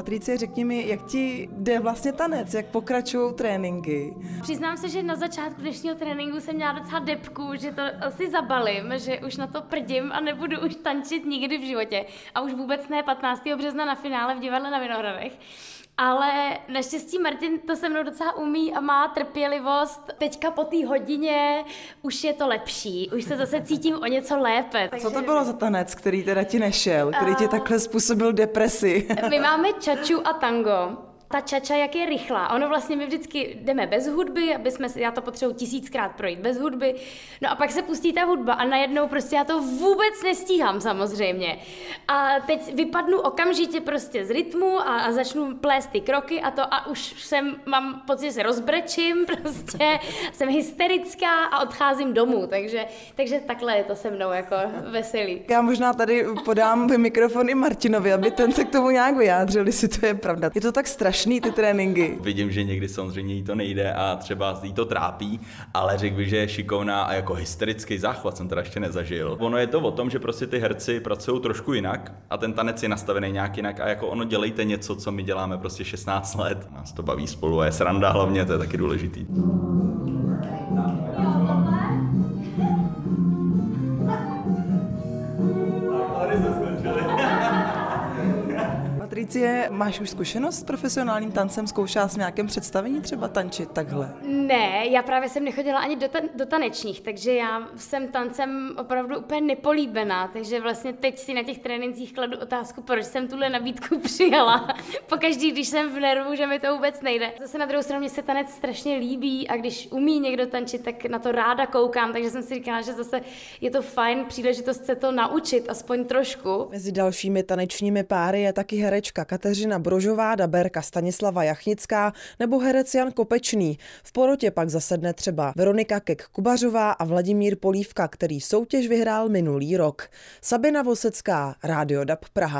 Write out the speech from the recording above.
Patricie, řekni mi, jak ti jde vlastně tanec, jak pokračují tréninky? Přiznám se, že na začátku dnešního tréninku jsem měla docela depku, že to asi zabalím, že už na to prdím a nebudu už tančit nikdy v životě. A už vůbec ne 15. března na finále v divadle na Vinohradech. Ale naštěstí Martin to se mnou docela umí a má trpělivost. Teďka po té hodině už je to lepší, už se zase cítím o něco lépe. Takže... Co to bylo za tanec, který teda ti nešel, který ti takhle způsobil depresi? My máme čaču a tango ta čača, jak je rychlá. Ono vlastně my vždycky jdeme bez hudby, aby jsme, já to potřebuji tisíckrát projít bez hudby, no a pak se pustí ta hudba a najednou prostě já to vůbec nestíhám samozřejmě. A teď vypadnu okamžitě prostě z rytmu a, a začnu plést ty kroky a to a už jsem, mám pocit, že se rozbrečím prostě, jsem hysterická a odcházím domů, takže, takže takhle je to se mnou jako veselý. Já možná tady podám mikrofon i Martinovi, aby ten se k tomu nějak vyjádřil, jestli to je pravda. Je to tak strašné strašný ty tréninky. Vidím, že někdy samozřejmě jí to nejde a třeba jí to trápí, ale řekl bych, že je šikovná a jako hysterický záchvat jsem teda ještě nezažil. Ono je to o tom, že prostě ty herci pracují trošku jinak a ten tanec je nastavený nějak jinak a jako ono dělejte něco, co my děláme prostě 16 let. Nás to baví spolu a je sranda hlavně, to je taky důležitý. Patricie, máš už zkušenost s profesionálním tancem? Zkoušela jsi v nějakém představení třeba tančit takhle? Ne, já právě jsem nechodila ani do, ta- do tanečních, takže já jsem tancem opravdu úplně nepolíbená, takže vlastně teď si na těch trénincích kladu otázku, proč jsem tuhle nabídku přijala. Pokaždý, když jsem v nervu, že mi to vůbec nejde. Zase na druhou stranu mě se tanec strašně líbí a když umí někdo tančit, tak na to ráda koukám, takže jsem si říkala, že zase je to fajn příležitost se to naučit, aspoň trošku. Mezi dalšími tanečními páry je taky herečka herečka Kateřina Brožová, daberka Stanislava Jachnická nebo herec Jan Kopečný. V porotě pak zasedne třeba Veronika Kek Kubařová a Vladimír Polívka, který soutěž vyhrál minulý rok. Sabina Vosecká, Rádio DAB Praha.